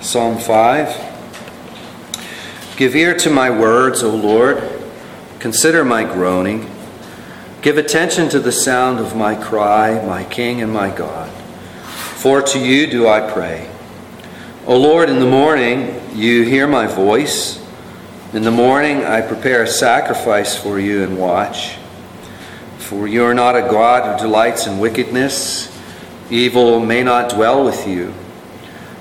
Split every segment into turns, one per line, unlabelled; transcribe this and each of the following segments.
Psalm 5. Give ear to my words, O Lord. Consider my groaning. Give attention to the sound of my cry, my King and my God. For to you do I pray. O Lord, in the morning you hear my voice. In the morning I prepare a sacrifice for you and watch. For you are not a God who delights in wickedness. Evil may not dwell with you.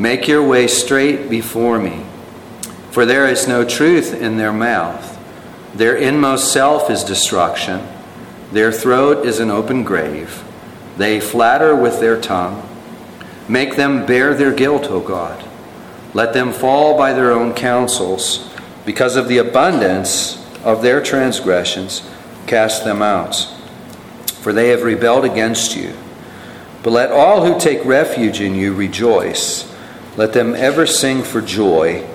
Make your way straight before me. For there is no truth in their mouth. Their inmost self is destruction. Their throat is an open grave. They flatter with their tongue. Make them bear their guilt, O God. Let them fall by their own counsels. Because of the abundance of their transgressions, cast them out. For they have rebelled against you. But let all who take refuge in you rejoice. Let them ever sing for joy,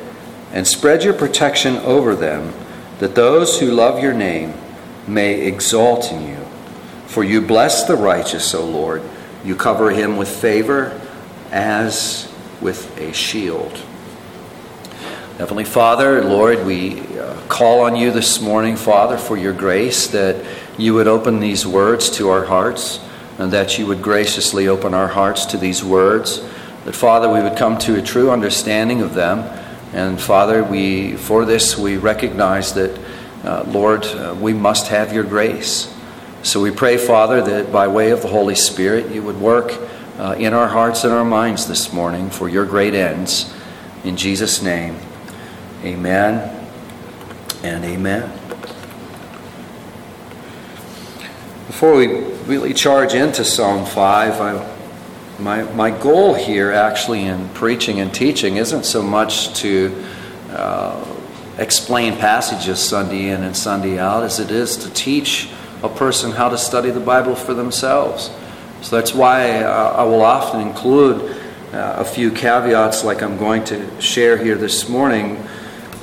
and spread your protection over them, that those who love your name may exalt in you. For you bless the righteous, O Lord. You cover him with favor as with a shield. Heavenly Father, Lord, we uh, call on you this morning, Father, for your grace that you would open these words to our hearts and that you would graciously open our hearts to these words. That, Father, we would come to a true understanding of them. And, Father, we, for this, we recognize that, uh, Lord, uh, we must have your grace. So we pray, Father, that by way of the Holy Spirit, you would work uh, in our hearts and our minds this morning for your great ends. In Jesus' name. Amen and amen. Before we really charge into Psalm 5, I, my, my goal here actually in preaching and teaching isn't so much to uh, explain passages Sunday in and Sunday out as it is to teach a person how to study the Bible for themselves. So that's why uh, I will often include uh, a few caveats like I'm going to share here this morning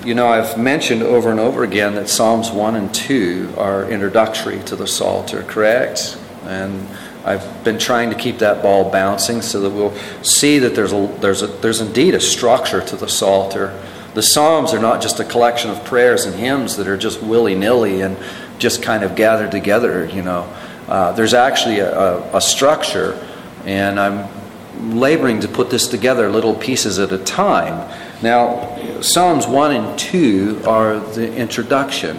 you know, I've mentioned over and over again that Psalms 1 and 2 are introductory to the Psalter, correct? And I've been trying to keep that ball bouncing so that we'll see that there's, a, there's, a, there's indeed a structure to the Psalter. The Psalms are not just a collection of prayers and hymns that are just willy nilly and just kind of gathered together, you know. Uh, there's actually a, a, a structure, and I'm laboring to put this together little pieces at a time. Now, Psalms 1 and 2 are the introduction.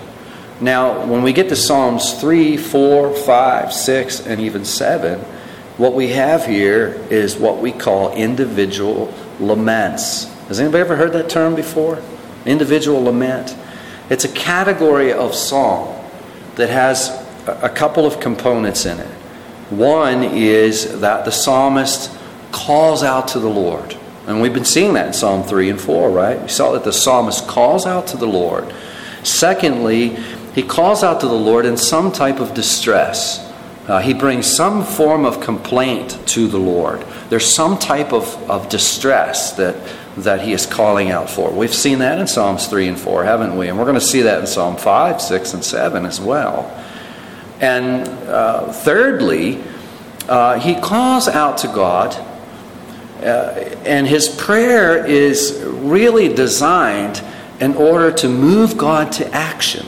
Now, when we get to Psalms 3, 4, 5, 6, and even 7, what we have here is what we call individual laments. Has anybody ever heard that term before? Individual lament. It's a category of song that has a couple of components in it. One is that the psalmist calls out to the Lord. And we've been seeing that in Psalm 3 and 4, right? We saw that the psalmist calls out to the Lord. Secondly, he calls out to the Lord in some type of distress. Uh, he brings some form of complaint to the Lord. There's some type of, of distress that, that he is calling out for. We've seen that in Psalms 3 and 4, haven't we? And we're going to see that in Psalm 5, 6, and 7 as well. And uh, thirdly, uh, he calls out to God uh, and his prayer is really designed in order to move God to action.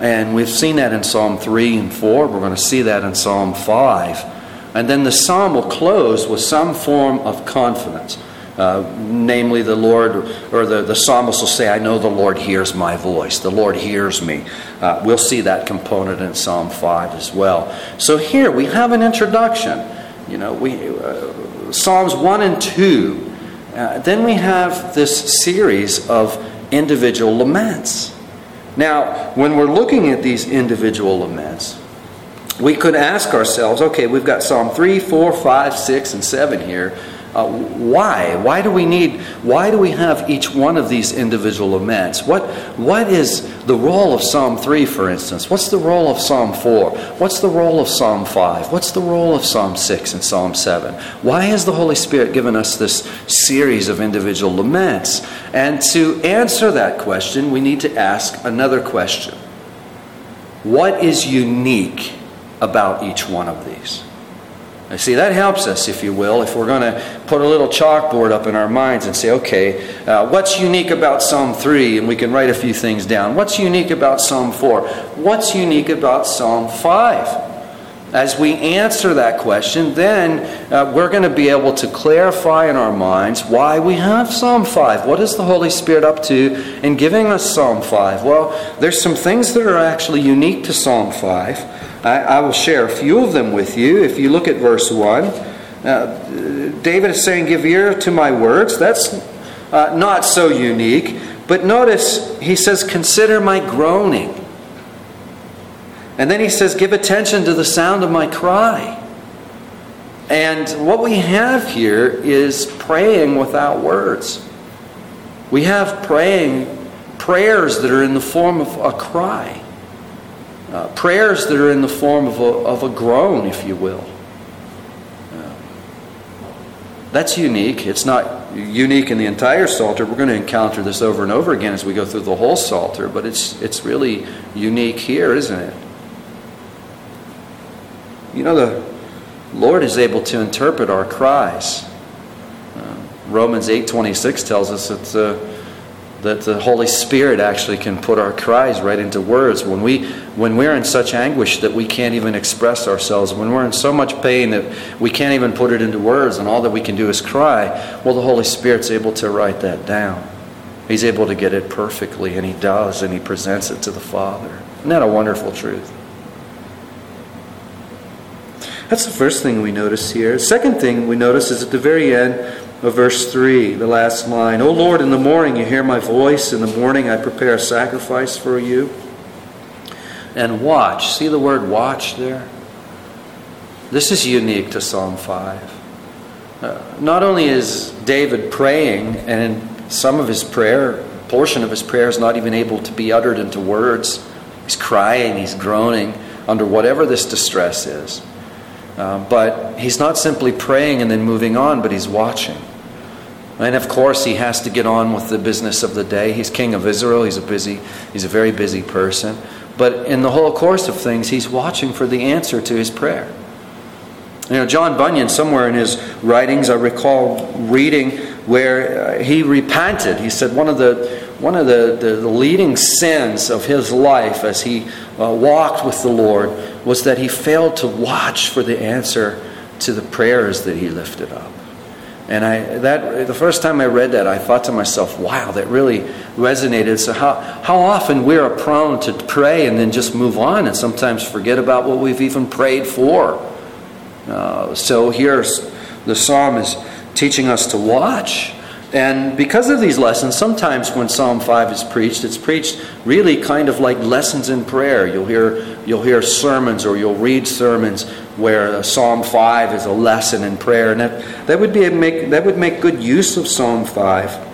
And we've seen that in Psalm 3 and 4. We're going to see that in Psalm 5. And then the psalm will close with some form of confidence. Uh, namely, the Lord, or the, the psalmist will say, I know the Lord hears my voice. The Lord hears me. Uh, we'll see that component in Psalm 5 as well. So here we have an introduction. You know, we, uh, Psalms 1 and 2, uh, then we have this series of individual laments. Now, when we're looking at these individual laments, we could ask ourselves okay, we've got Psalm 3, 4, 5, 6, and 7 here. Uh, why? Why do we need, why do we have each one of these individual laments? What, what is the role of Psalm 3, for instance? What's the role of Psalm 4? What's the role of Psalm 5? What's the role of Psalm 6 and Psalm 7? Why has the Holy Spirit given us this series of individual laments? And to answer that question, we need to ask another question What is unique about each one of these? See, that helps us, if you will, if we're going to put a little chalkboard up in our minds and say, okay, uh, what's unique about Psalm 3? And we can write a few things down. What's unique about Psalm 4? What's unique about Psalm 5? As we answer that question, then uh, we're going to be able to clarify in our minds why we have Psalm 5. What is the Holy Spirit up to in giving us Psalm 5? Well, there's some things that are actually unique to Psalm 5. I, I, will share a few of them with you. If you look at verse 1, uh, David is saying, Give ear to my words. That's uh, not so unique. But notice he says, Consider my groaning. And then he says, Give attention to the sound of my cry. And what we have here is praying without words. We have praying prayers that are in the form of a cry uh, prayers that are in the form of a, of a groan, if you will. Uh, that's unique. It's not unique in the entire Psalter. We're going to encounter this over and over again as we go through the whole Psalter, but it's, it's really unique here, isn't it? You know, the Lord is able to interpret our cries. Uh, Romans 8.26 tells us that uh, that the Holy Spirit actually can put our cries right into words. When, we, when we're in such anguish that we can't even express ourselves, when we're in so much pain that we can't even put it into words and all that we can do is cry, well, the Holy Spirit's able to write that down. He's able to get it perfectly, and He does, and He presents it to the Father. Isn't that a wonderful truth? That's the first thing we notice here. Second thing we notice is at the very end, of verse 3, the last line. O Lord, in the morning you hear my voice. In the morning I prepare a sacrifice for you. And watch. See the word watch there? This is unique to Psalm 5. Uh, not only is David praying, and some of his prayer, portion of his prayer is not even able to be uttered into words. He's crying, he's groaning under whatever this distress is. Uh, but he's not simply praying and then moving on, but he's watching. And of course, he has to get on with the business of the day. He's king of Israel. He's a busy, he's a very busy person. But in the whole course of things, he's watching for the answer to his prayer. You know, John Bunyan, somewhere in his writings, I recall reading where uh, he repented. He said one of the one of the, the, the leading sins of his life as he uh, walked with the Lord was that he failed to watch for the answer to the prayers that he lifted up. And I, that, the first time I read that, I thought to myself, wow, that really resonated. So, how, how often we're prone to pray and then just move on and sometimes forget about what we've even prayed for. Uh, so, here the psalm is teaching us to watch. And because of these lessons, sometimes when Psalm 5 is preached, it's preached really kind of like lessons in prayer. You'll hear, you'll hear sermons or you'll read sermons where Psalm 5 is a lesson in prayer. And that, that, would be make, that would make good use of Psalm 5.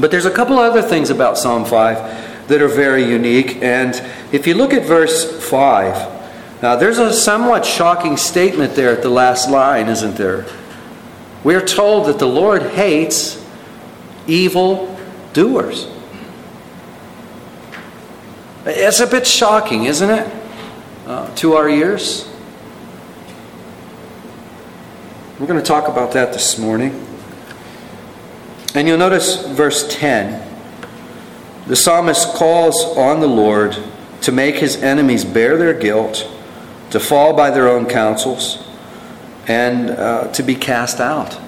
But there's a couple other things about Psalm 5 that are very unique. And if you look at verse 5, now there's a somewhat shocking statement there at the last line, isn't there? We're told that the Lord hates evil doers. It's a bit shocking, isn't it? Uh, to our ears. We're going to talk about that this morning. And you'll notice verse 10. The psalmist calls on the Lord to make his enemies bear their guilt, to fall by their own counsels, and uh, to be cast out.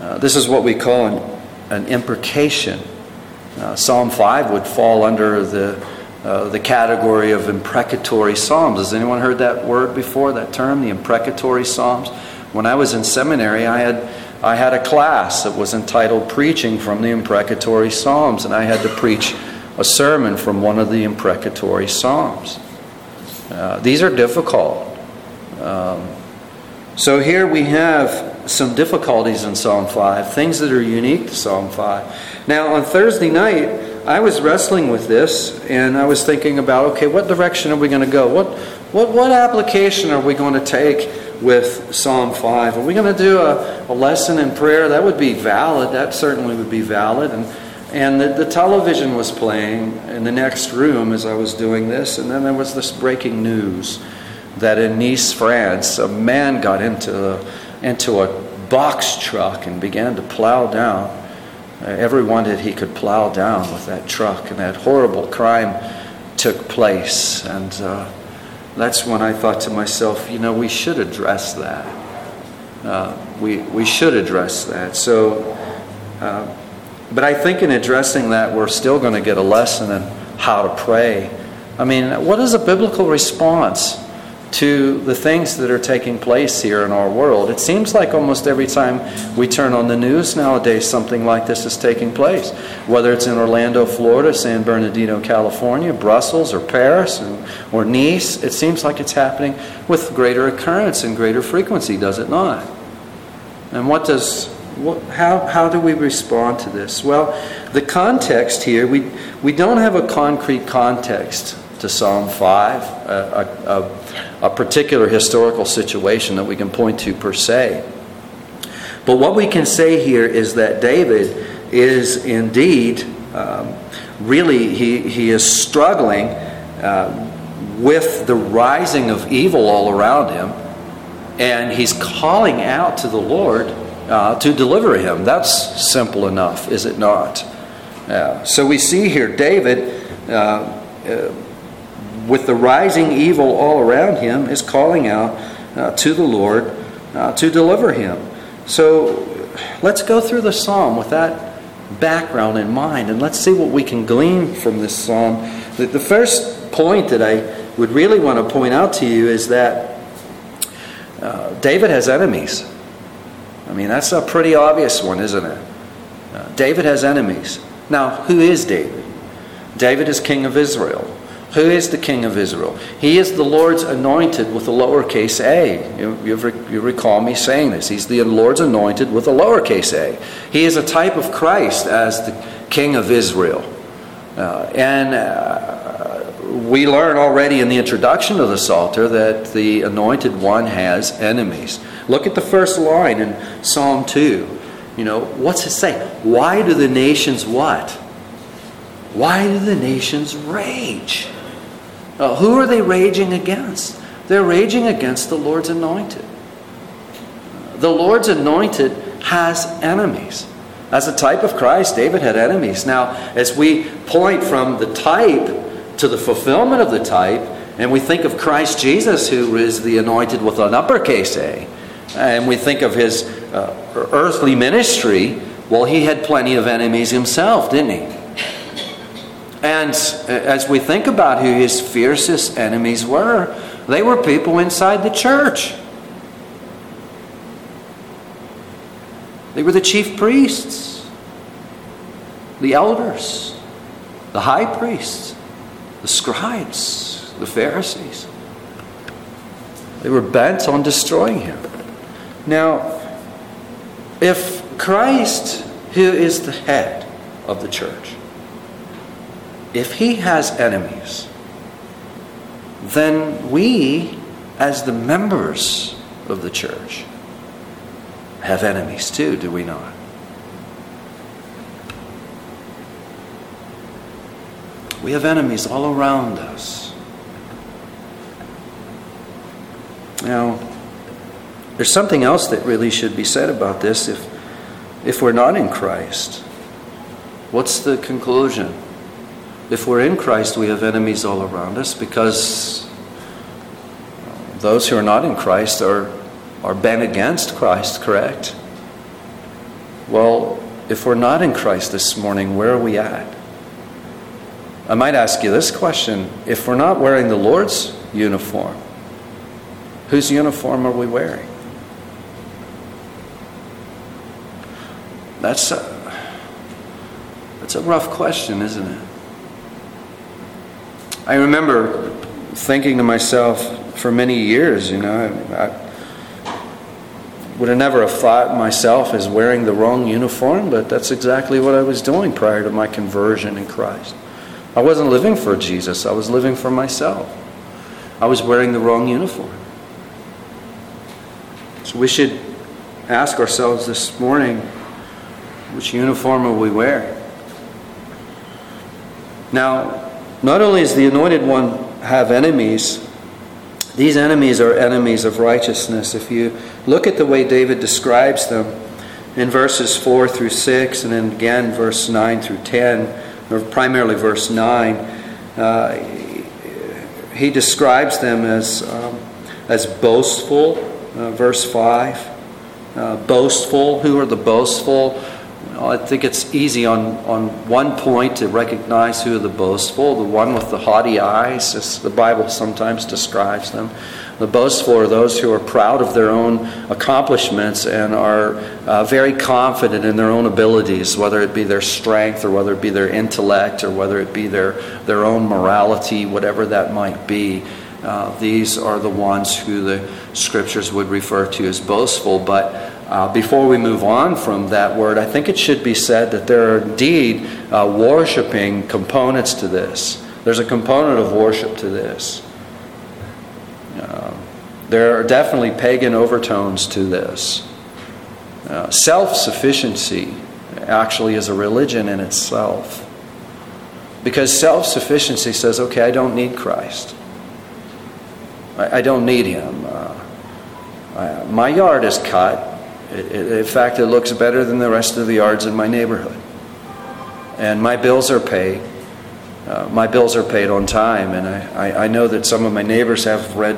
Uh, this is what we call an, an imprecation. Uh, Psalm 5 would fall under the uh, the category of imprecatory psalms. Has anyone heard that word before, that term, the imprecatory psalms? When I was in seminary, I had, I had a class that was entitled Preaching from the Imprecatory Psalms, and I had to preach a sermon from one of the imprecatory psalms. Uh, these are difficult. Um, so here we have some difficulties in Psalm 5, things that are unique to Psalm 5. Now, on Thursday night, I was wrestling with this and I was thinking about okay, what direction are we going to go? What, what, what application are we going to take with Psalm 5? Are we going to do a, a lesson in prayer? That would be valid. That certainly would be valid. And, and the, the television was playing in the next room as I was doing this, and then there was this breaking news that in Nice, France, a man got into, into a box truck and began to plow down uh, everyone that he could plow down with that truck, and that horrible crime took place. And uh, that's when I thought to myself, you know, we should address that. Uh, we, we should address that. So, uh, but I think in addressing that, we're still going to get a lesson in how to pray. I mean, what is a biblical response? To the things that are taking place here in our world. It seems like almost every time we turn on the news nowadays, something like this is taking place. Whether it's in Orlando, Florida, San Bernardino, California, Brussels, or Paris, or Nice, it seems like it's happening with greater occurrence and greater frequency, does it not? And what does how, how do we respond to this? Well, the context here, we, we don't have a concrete context to Psalm 5, a, a, a, particular historical situation that we can point to per se. But what we can say here is that David is indeed um, really, he, he is struggling uh, with the rising of evil all around him, and he's calling out to the Lord uh, to deliver him. That's simple enough, is it not? So we see here David uh, uh, with the rising evil all around him, is calling out uh, to the Lord uh, to deliver him. So let's go through the psalm with that background in mind and let's see what we can glean from this psalm. The, the first point that I would really want to point out to you is that uh, David has enemies. I mean, that's a pretty obvious one, isn't it? Uh, David has enemies. Now, who is David? David is king of Israel. Who is the King of Israel? He is the Lord's anointed with a lowercase a. You, you, recall me saying this. He's the Lord's anointed with a lowercase a. He is a type of Christ as the King of Israel. Uh, and uh, we learn already in the introduction of the Psalter that the anointed one has enemies. Look at the first line in Psalm 2. You know, what's it say? Why do the nations what? Why do the nations rage? Uh, who are they raging against? They're raging against the Lord's anointed. The Lord's anointed has enemies. As a type of Christ, David had enemies. Now, as we point from the type to the fulfillment of the type, and we think of Christ Jesus, who is the anointed with an uppercase A, and we think of his uh, earthly ministry, well, he had plenty of enemies himself, didn't he? And uh, as we think about who his fiercest enemies were, they were people inside the church. They were the chief priests, the elders, the high priests, the scribes, the Pharisees. They were bent on destroying him. Now, if Christ, who is the head of the church, if he has enemies, then we, as the members of the church, have enemies too, do we not? We have enemies all around us. Now, there's something else that really should be said about this if, if we're not in Christ. What's the conclusion? If we're in Christ, we have enemies all around us because those who are not in Christ are, are bent against Christ, correct? Well, if we're not in Christ this morning, where are we at? I might ask you this question if we're not wearing the Lord's uniform, whose uniform are we wearing? That's a, that's a rough question, isn't it? I remember thinking to myself for many years, you know, I, would have never have thought myself as wearing the wrong uniform, but that's exactly what I was doing prior to my conversion in Christ. I wasn't living for Jesus, I was living for myself. I was wearing the wrong uniform. So we should ask ourselves this morning which uniform are we wearing? Now, not only does the anointed one have enemies, these enemies are enemies of righteousness. If you look at the way David describes them in verses 4 through 6, and then again verse 9 through 10, or primarily verse 9, uh, he describes them as, um, as boastful, uh, verse 5. Uh, boastful. Who are the boastful? I think it's easy on, on one point to recognize who are the boastful, the one with the haughty eyes, as the Bible sometimes describes them. The boastful are those who are proud of their own accomplishments and are uh, very confident in their own abilities, whether it be their strength or whether it be their intellect or whether it be their, their own morality, whatever that might be. Uh, these are the ones who the scriptures would refer to as boastful. But uh, before we move on from that word, I think it should be said that there are indeed uh, worshiping components to this. There's a component of worship to this. Uh, there are definitely pagan overtones to this. Uh, Self sufficiency actually is a religion in itself. Because self sufficiency says, okay, I don't need Christ. I, I don't need Him. Uh, my yard is cut. In fact, it looks better than the rest of the yards in my neighborhood. And my bills are paid. Uh, my bills are paid on time, and I, I, I, know that some of my neighbors have red,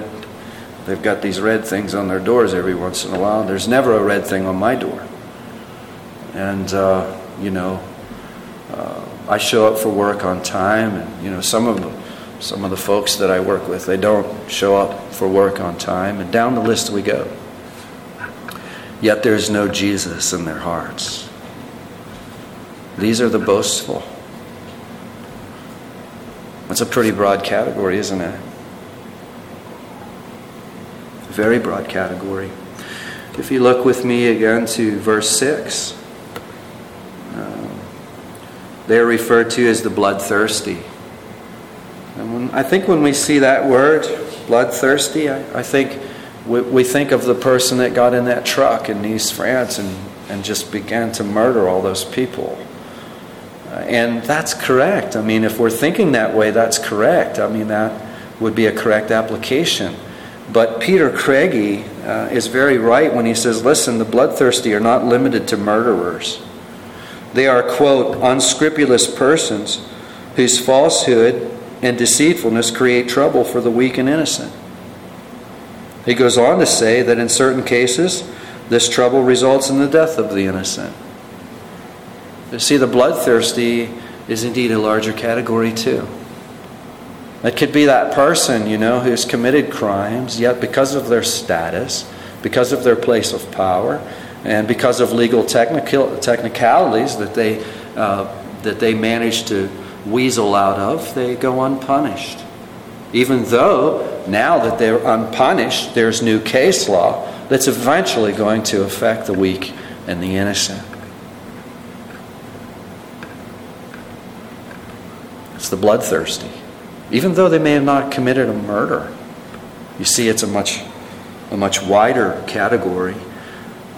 they've got these red things on their doors every once in a while. There's never a red thing on my door. And, uh, you know, uh, I show up for work on time, and, you know, some of them, some of the folks that I work with, they don't show up for work on time, and down the list we go yet there is no Jesus in their hearts. These are the boastful. That's a pretty broad category, isn't it? Very broad category. If you look with me again to verse 6, um, they are referred to as the bloodthirsty. And when, I think when we see that word, bloodthirsty, I, I think we, we think of the person that got in that truck in Nice, France, and, and just began to murder all those people. Uh, and that's correct. I mean, if we're thinking that way, that's correct. I mean, that would be a correct application. But Peter Craigie uh, is very right when he says, listen, the bloodthirsty are not limited to murderers. They are, quote, unscrupulous persons whose falsehood and deceitfulness create trouble for the weak and innocent. He goes on to say that in certain cases, this trouble results in the death of the innocent. You see, the bloodthirsty is indeed a larger category, too. It could be that person, you know, who's committed crimes, yet because of their status, because of their place of power, and because of legal technical, technicalities that they, uh, that they manage to weasel out of, they go unpunished. Even though now that they're unpunished, there's new case law that's eventually going to affect the weak and the innocent. It's the bloodthirsty. Even though they may have not committed a murder, you see it's a much, a much wider category.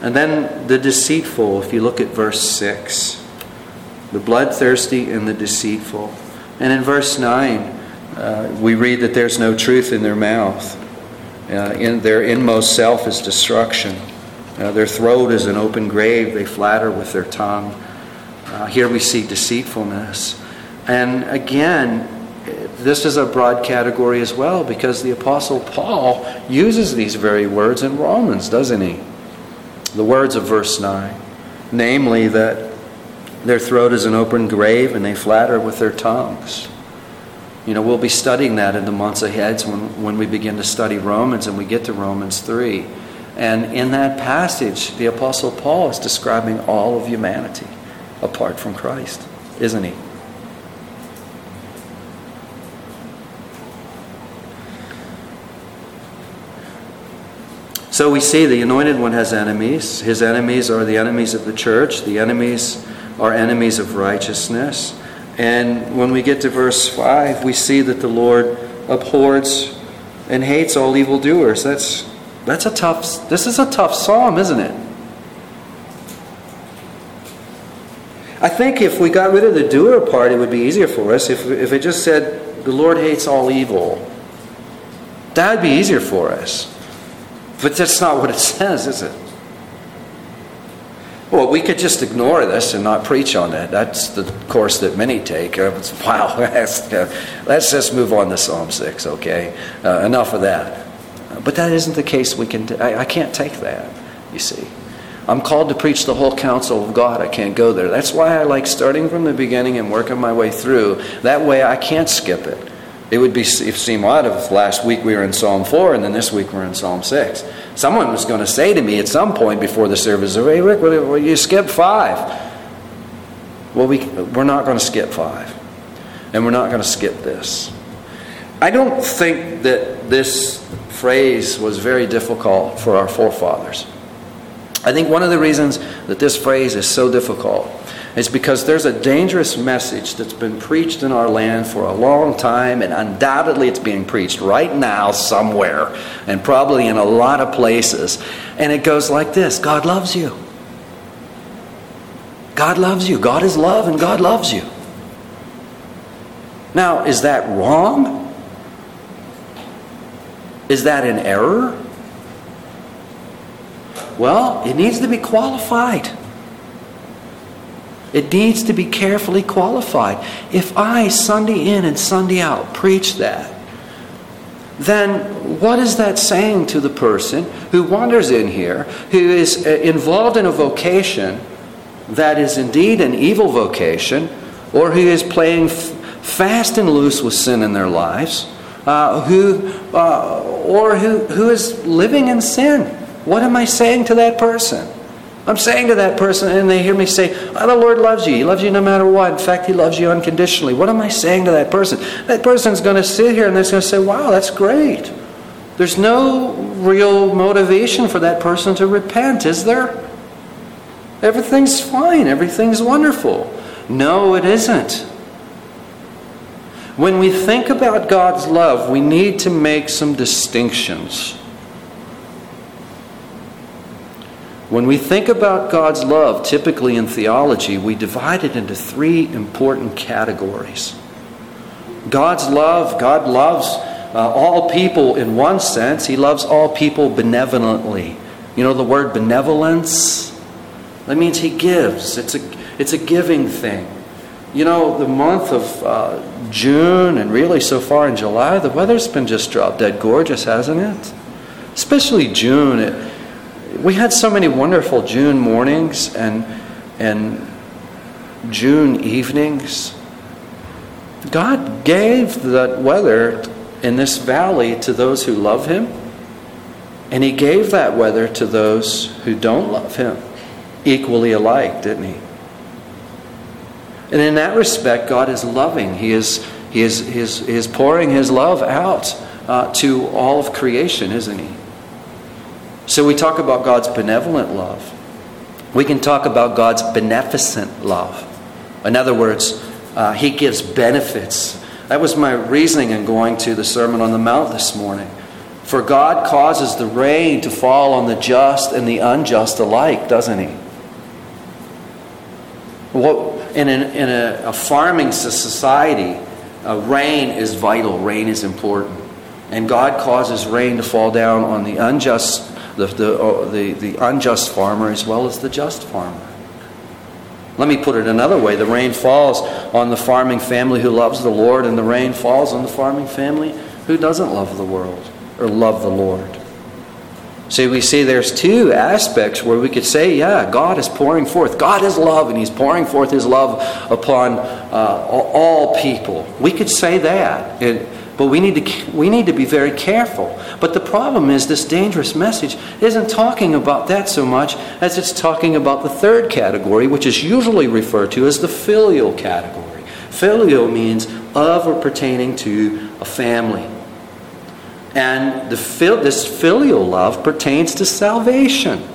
And then the deceitful, if you look at verse 6, the bloodthirsty and the deceitful. And in verse 9, uh, we read that there's no truth in their mouth. Uh, in their inmost self is destruction. Uh, their throat is an open grave. They flatter with their tongue. Uh, here we see deceitfulness. And again, this is a broad category as well because the Apostle Paul uses these very words in Romans, doesn't he? The words of verse 9, namely that their throat is an open grave and they flatter with their tongues. You know, we'll be studying that in the months ahead when, when we begin to study Romans and we get to Romans 3. And in that passage, the Apostle Paul is describing all of humanity apart from Christ, isn't he? So we see the anointed one has enemies. His enemies are the enemies of the church, the enemies are enemies of righteousness. And when we get to verse 5, we see that the Lord abhors and hates all evildoers. That's that's a tough this is a tough psalm, isn't it? I think if we got rid of the doer part, it would be easier for us. If, if it just said, the Lord hates all evil, that would be easier for us. But that's not what it says, is it? Well, we could just ignore this and not preach on it. That's the course that many take. Uh, wow, let's just move on to Psalm 6, okay? Uh, enough of that. But that isn't the case we can. T- I, I can't take that, you see. I'm called to preach the whole counsel of God. I can't go there. That's why I like starting from the beginning and working my way through. That way I can't skip it. It would be seem odd if last week we were in Psalm 4 and then this week we're in Psalm 6. Someone was going to say to me at some point before the service, hey, Rick, well, you skipped 5. Well, we, we're not going to skip 5. And we're not going to skip this. I don't think that this phrase was very difficult for our forefathers. I think one of the reasons that this phrase is so difficult is because there's a dangerous message that's been preached in our land for a long time, and undoubtedly it's being preached right now somewhere, and probably in a lot of places. And it goes like this God loves you. God loves you. God is love, and God loves you. Now, is that wrong? Is that an error? Well, it needs to be qualified. It needs to be carefully qualified. If I, Sunday in and Sunday out, preach that, then what is that saying to the person who wanders in here, who is uh, involved in a vocation that is indeed an evil vocation, or who is playing fast and loose with sin in their lives, uh, who, uh, or who, who is living in sin? What am I saying to that person? I'm saying to that person, and they hear me say, oh, The Lord loves you. He loves you no matter what. In fact, He loves you unconditionally. What am I saying to that person? That person's going to sit here and they're going to say, Wow, that's great. There's no real motivation for that person to repent, is there? Everything's fine. Everything's wonderful. No, it isn't. When we think about God's love, we need to make some distinctions. When we think about God's love, typically in theology, we divide it into three important categories. God's love, God loves uh, all people in one sense, He loves all people benevolently. You know the word benevolence? That means He gives, it's a, it's a giving thing. You know, the month of uh, June and really so far in July, the weather's been just drop dead gorgeous, hasn't it? Especially June. It, we had so many wonderful June mornings and, and June evenings. God gave that weather in this valley to those who love Him, and He gave that weather to those who don't love Him, equally alike, didn't He? And in that respect, God is loving. He is, he is, he is, he is pouring His love out uh, to all of creation, isn't He? So we talk about God's benevolent love. We can talk about God's beneficent love. In other words, uh, He gives benefits. That was my reasoning in going to the Sermon on the Mount this morning. For God causes the rain to fall on the just and the unjust alike, doesn't He? What, in, an, in a, a farming society, uh, rain is vital, rain is important. And God causes rain to fall down on the unjust the, the, uh, the, the unjust farmer as well as the just farmer. Let me put it another way the rain falls on the farming family who loves the Lord, and the rain falls on the farming family who doesn't love the world or love the Lord. See, we see there's two aspects where we could say, yeah, God is pouring forth. God is love, and He's pouring forth His love upon uh, all people. We could say that. It, but we need, to, we need to be very careful. But the problem is, this dangerous message isn't talking about that so much as it's talking about the third category, which is usually referred to as the filial category. Filial means of or pertaining to a family. And the, this filial love pertains to salvation.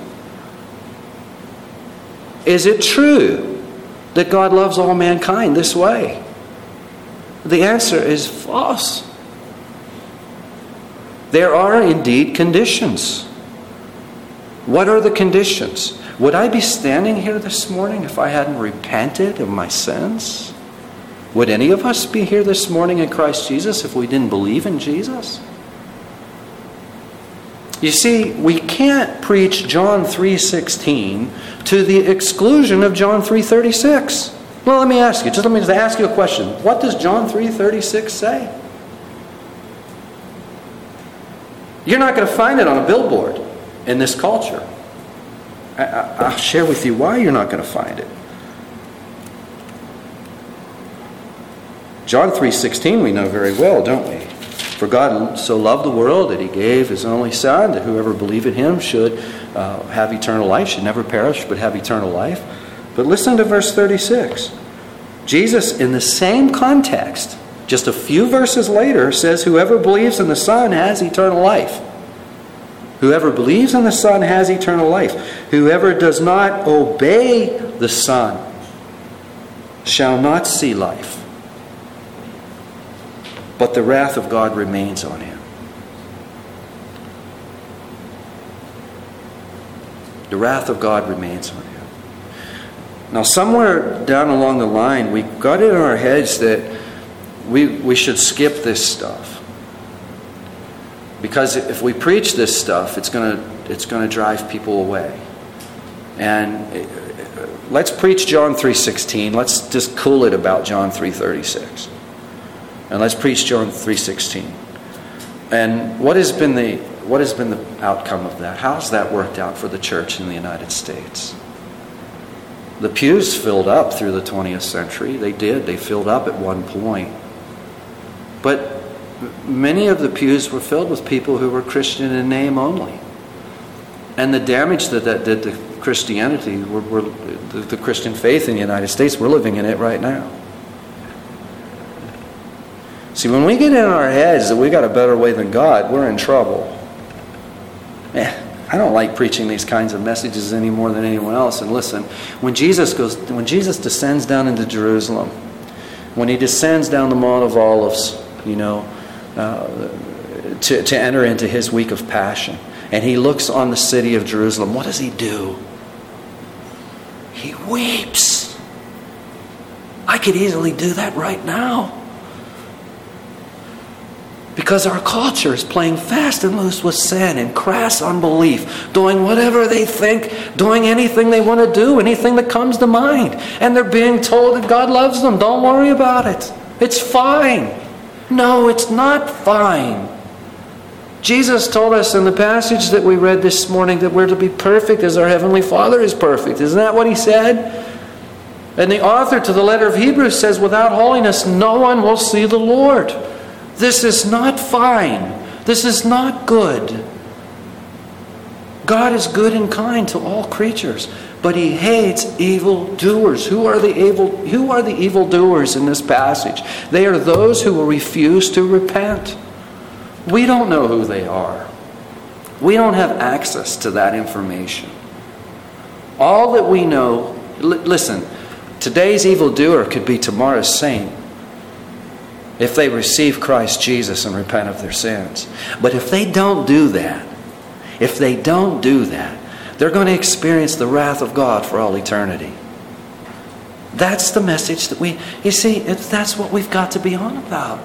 Is it true that God loves all mankind this way? The answer is false. There are indeed conditions. What are the conditions? Would I be standing here this morning if I hadn't repented of my sins? Would any of us be here this morning in Christ Jesus if we didn't believe in Jesus? You see, we can't preach John 3:16 to the exclusion of John 3:36. Well, let me ask you, just let me ask you a question. What does John 3:36 say? You're not going to find it on a billboard in this culture. I, will share with you why you're not going to find it. John 3:16 we know very well, don't we? For God so loved the world that he gave his only Son, that whoever believed in him should uh, have eternal life, should never perish, but have eternal life. But listen to verse 36. Jesus, in the same context, just a few verses later, says, Whoever believes in the Son has eternal life. Whoever believes in the Son has eternal life. Whoever does not obey the Son shall not see life but the wrath of God remains on him. The wrath of God remains on him. Now, somewhere down along the line, we got it in our heads that we, we should skip this stuff. Because if we preach this stuff, it's going to it's going to drive people away. And uh, let's preach John 3:16. Let's just cool it about John 3:36. And let's preach John 3:16. And what has been the what has been the outcome of that? How's that worked out for the church in the United States? The pews filled up through the 20th century. They did. They filled up at one point. But many of the pews were filled with people who were Christian in name only. And the damage that that did to Christianity, were, were the, the Christian faith in the United States, we're living in it right now. See, when we get in our heads that we got a better way than God, we're in trouble. I don't like preaching these kinds of messages any more than anyone else. And listen, when Jesus goes, when Jesus descends down into Jerusalem, when he descends down the Mount of Olives, you know, uh, to, to enter into his week of passion, and he looks on the city of Jerusalem, what does he do? He weeps. I could easily do that right now. Because our culture is playing fast and loose with sin and crass unbelief, doing whatever they think, doing anything they want to do, anything that comes to mind. And they're being told that God loves them. Don't worry about it. It's fine. No, it's not fine. Jesus told us in the passage that we read this morning that we're to be perfect as our Heavenly Father is perfect. Isn't that what He said? And the author to the letter of Hebrews says, Without holiness, no one will see the Lord. This is not fine. This is not good. God is good and kind to all creatures, but he hates evil doers. Who are the evil who are the evil doers in this passage? They are those who will refuse to repent. We don't know who they are. We don't have access to that information. All that we know, listen, today's evildoer could be tomorrow's saint if they receive Christ Jesus and repent of their sins. But if they don't do that, if they don't do that, they're going to experience the wrath of God for all eternity. That's the message that we, you see, that's what we've got to be on about.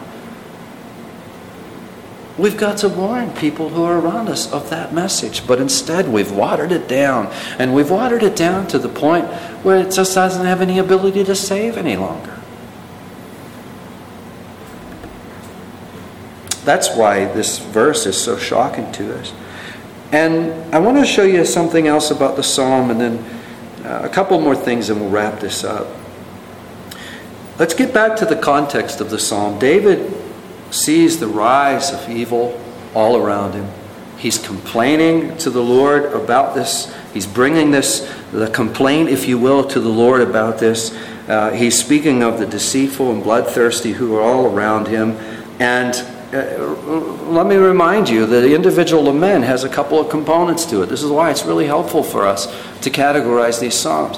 We've got to warn people who are around us of that message, but instead we've watered it down. And we've watered it down to the point where it just doesn't have any ability to save any longer. That's why this verse is so shocking to us. And I want to show you something else about the psalm and then uh, a couple more things and we'll wrap this up. Let's get back to the context of the psalm. David sees the rise of evil all around him. He's complaining to the Lord about this. He's bringing this, the complaint, if you will, to the Lord about this. Uh, he's speaking of the deceitful and bloodthirsty who are all around him. And let me remind you that the individual lament has a couple of components to it. This is why it's really helpful for us to categorize these psalms.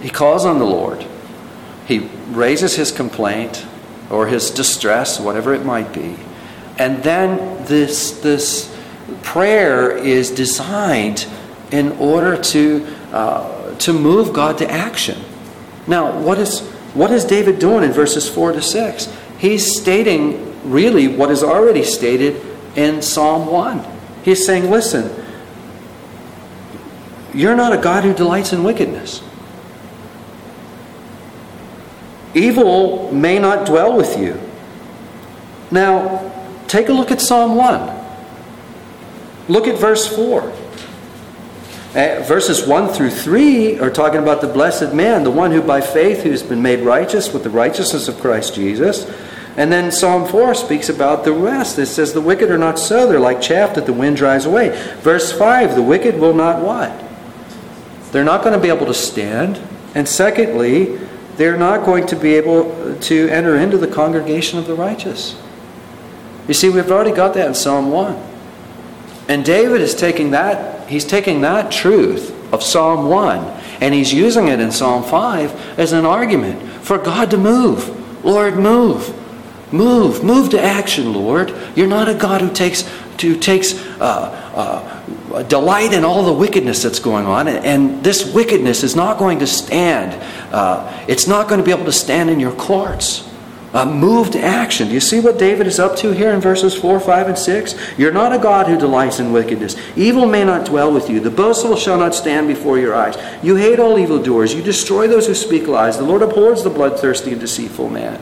He calls on the Lord, he raises his complaint or his distress, whatever it might be, and then this, this prayer is designed in order to, uh, to move God to action. Now, what is, what is David doing in verses 4 to 6? He's stating really what is already stated in Psalm 1. He's saying, listen, you're not a God who delights in wickedness. Evil may not dwell with you. Now, take a look at Psalm 1. Look at verse 4. Uh, verses 1 through 3 are talking about the blessed man, the one who by faith who's been made righteous with the righteousness of Christ Jesus. And then Psalm 4 speaks about the rest. It says, The wicked are not so, they're like chaff that the wind drives away. Verse 5, the wicked will not what? They're not going to be able to stand. And secondly, they're not going to be able to enter into the congregation of the righteous. You see, we've already got that in Psalm 1. And David is taking that, he's taking that truth of Psalm 1 and he's using it in Psalm 5 as an argument for God to move. Lord, move. Move, move to action, Lord. You're not a God who takes who takes uh, uh, delight in all the wickedness that's going on, and this wickedness is not going to stand. Uh, it's not going to be able to stand in your courts. Uh, move to action. Do you see what David is up to here in verses 4, 5, and 6? You're not a God who delights in wickedness. Evil may not dwell with you. The boastful shall not stand before your eyes. You hate all evildoers. You destroy those who speak lies. The Lord abhors the bloodthirsty and deceitful man.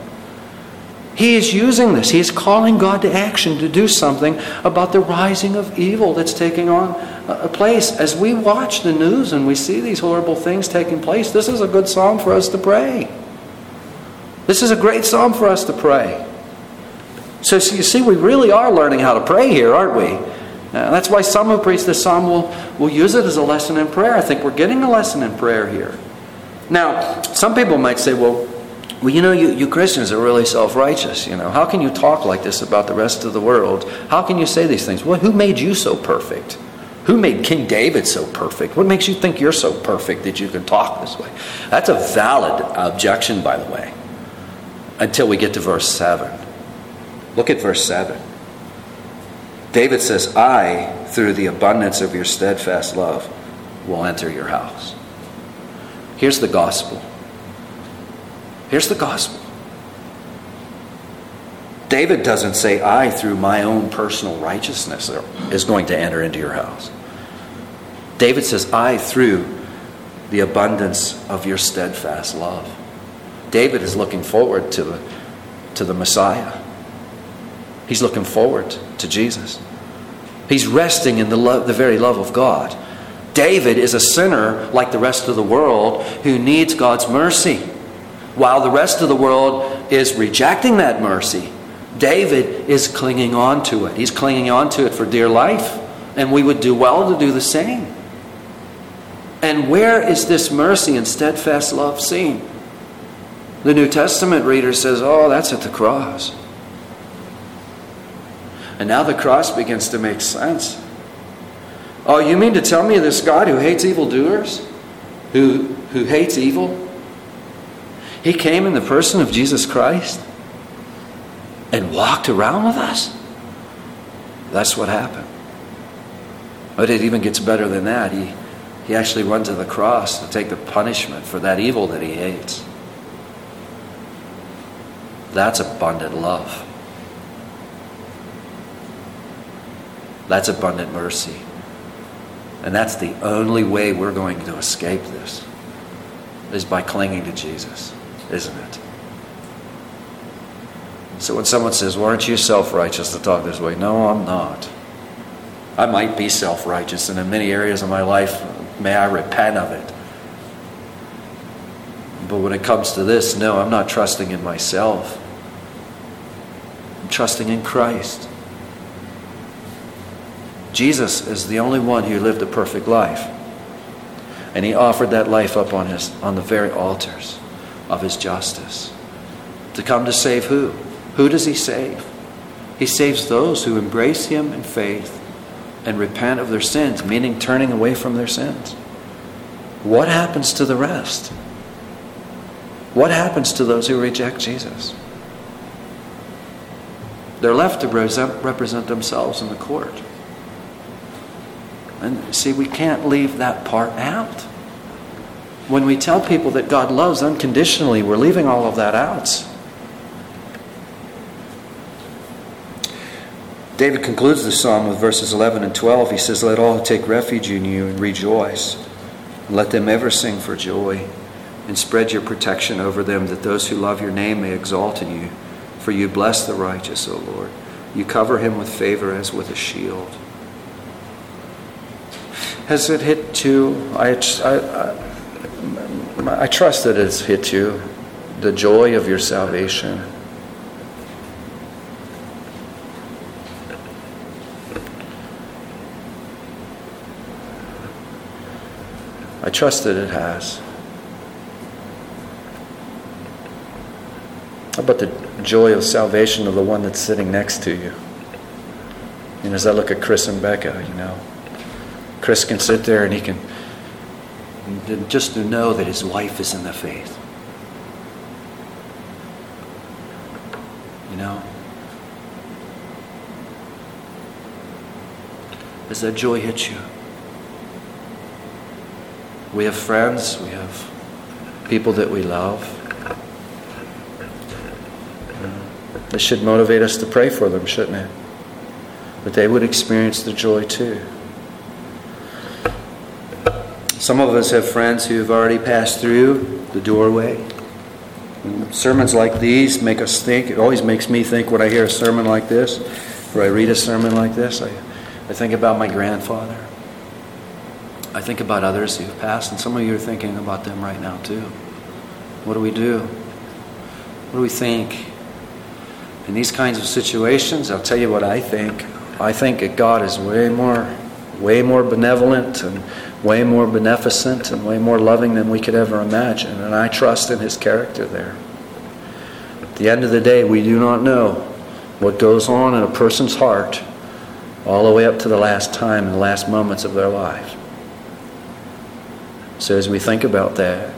He is using this. He is calling God to action to do something about the rising of evil that's taking on a place. As we watch the news and we see these horrible things taking place, this is a good psalm for us to pray. This is a great psalm for us to pray. So, you see, we really are learning how to pray here, aren't we? Uh, that's why some who preach this psalm will, will use it as a lesson in prayer. I think we're getting a lesson in prayer here. Now, some people might say, well, well, you know, you, you Christians are really self righteous. You know, how can you talk like this about the rest of the world? How can you say these things? Well, who made you so perfect? Who made King David so perfect? What makes you think you're so perfect that you can talk this way? That's a valid objection, by the way, until we get to verse 7. Look at verse 7. David says, I, through the abundance of your steadfast love, will enter your house. Here's the gospel Here's the gospel. David doesn't say, I, through my own personal righteousness, is going to enter into your house. David says, I, through the abundance of your steadfast love. David is looking forward to the, to the Messiah. He's looking forward to Jesus. He's resting in the, love, the very love of God. David is a sinner like the rest of the world who needs God's mercy. While the rest of the world is rejecting that mercy, David is clinging on to it. He's clinging on to it for dear life. And we would do well to do the same. And where is this mercy and steadfast love seen? The New Testament reader says, oh, that's at the cross. And now the cross begins to make sense. Oh, you mean to tell me this God who hates evildoers, who, who hates evil, he came in the person of Jesus Christ and walked around with us. That's what happened. But it even gets better than that. He, he actually went to the cross to take the punishment for that evil that he hates. That's abundant love. That's abundant mercy. And that's the only way we're going to escape this is by clinging to Jesus isn't it? So when someone says, Well, aren't you self righteous to talk this way? No, I'm not. I might be self righteous, and in many areas of my life, may I repent of it. But when it comes to this, no, I'm not trusting in myself. I'm trusting in Christ. Jesus is the only one who lived a perfect life. And he offered that life up on, his, on the very altars of his justice. To come to save who? Who does he save? He saves those who embrace Him in faith and repent of their sins, meaning turning away from their sins. What happens to the rest? What happens to those who reject Jesus? They're left to represent themselves in the court. And see, we can't leave that part out. When we tell people that God loves unconditionally, we're leaving all of that out. David concludes the psalm with verses 11 and 12. He says, Let all who take refuge in you and rejoice. Let them ever sing for joy and spread your protection over them, that those who love your name may exalt in you. For you bless the righteous, O Lord. You cover him with favor as with a shield. Has it hit you? I, I, I, I trust that it's hit you, the joy of your salvation. I trust that it has. How about the joy of salvation of the one that's sitting next to you? And as I look at Chris and Becca, you know, Chris can sit there and he can just to know that his wife is in the faith. You know? Does that joy hit you? We have friends, we have people that we love. This should motivate us to pray for them, shouldn't it? That they would experience the joy too. Some of us have friends who've already passed through the doorway. And sermons like these make us think. It always makes me think when I hear a sermon like this, or I read a sermon like this. I, I think about my grandfather. I think about others who've passed, and some of you are thinking about them right now too. What do we do? What do we think? In these kinds of situations, I'll tell you what I think. I think that God is way more, way more benevolent and way more beneficent and way more loving than we could ever imagine. And I trust in His character there. At the end of the day, we do not know what goes on in a person's heart all the way up to the last time and the last moments of their life. So as we think about that,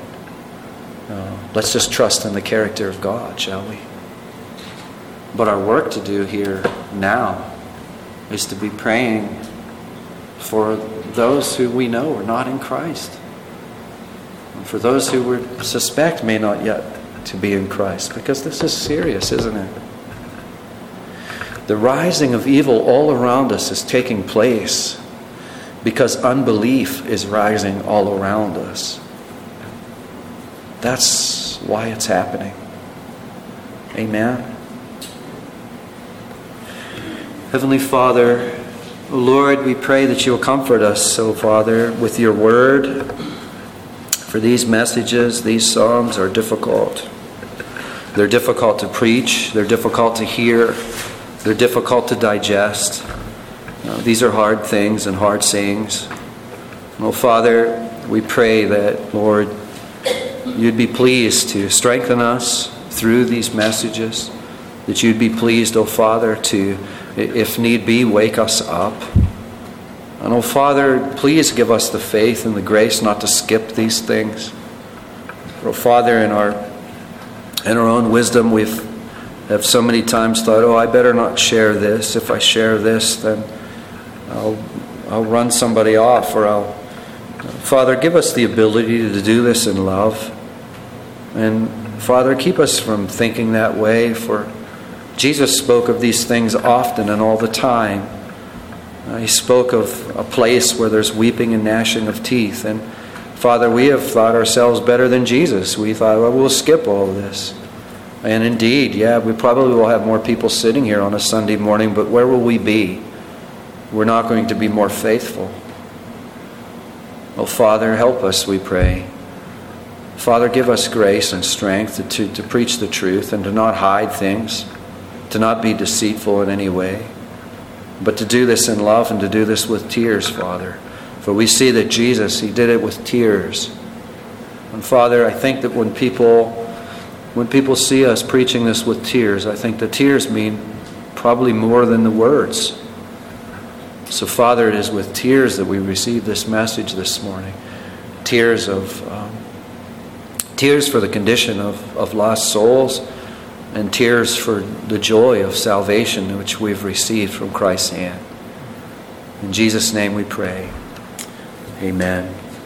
uh, let's just trust in the character of God, shall we? But our work to do here now is to be praying for those who we know are not in Christ. And for those who we suspect may not yet to be in Christ, because this is serious, isn't it? The rising of evil all around us is taking place because unbelief is rising all around us. That's why it's happening. Amen. Heavenly Father, Lord, we pray that you'll comfort us, so Father, with your word. For these messages, these psalms are difficult. They're difficult to preach, they're difficult to hear, they're difficult to digest. Uh, these are hard things and hard sayings. Oh, Father, we pray that, Lord, you'd be pleased to strengthen us through these messages, that you'd be pleased, oh Father, to, if need be, wake us up. And oh Father, please give us the faith and the grace not to skip these things. Oh Father, in our in our own wisdom, we've have so many times thought, oh, I better not share this. If I share this, then I'll, I'll run somebody off or I'll. Father, give us the ability to do this in love. And Father, keep us from thinking that way, for Jesus spoke of these things often and all the time. Uh, he spoke of a place where there's weeping and gnashing of teeth. And Father, we have thought ourselves better than Jesus. We thought, well, we'll skip all of this. And indeed, yeah, we probably will have more people sitting here on a Sunday morning, but where will we be? we're not going to be more faithful. Oh, Father, help us, we pray. Father, give us grace and strength to, to, to, preach the truth and to not hide things, to not be deceitful in any way, but to do this in love and to do this with tears, Father. For we see that Jesus, He did it with tears. And Father, I think that when people when people see us preaching this with tears, I think the tears mean probably more than the words. So, Father, it is with tears that we receive this message this morning. Tears of um, tears for the condition of, of lost souls, and tears for the joy of salvation which we've received from Christ's hand. In Jesus' name we pray. Amen.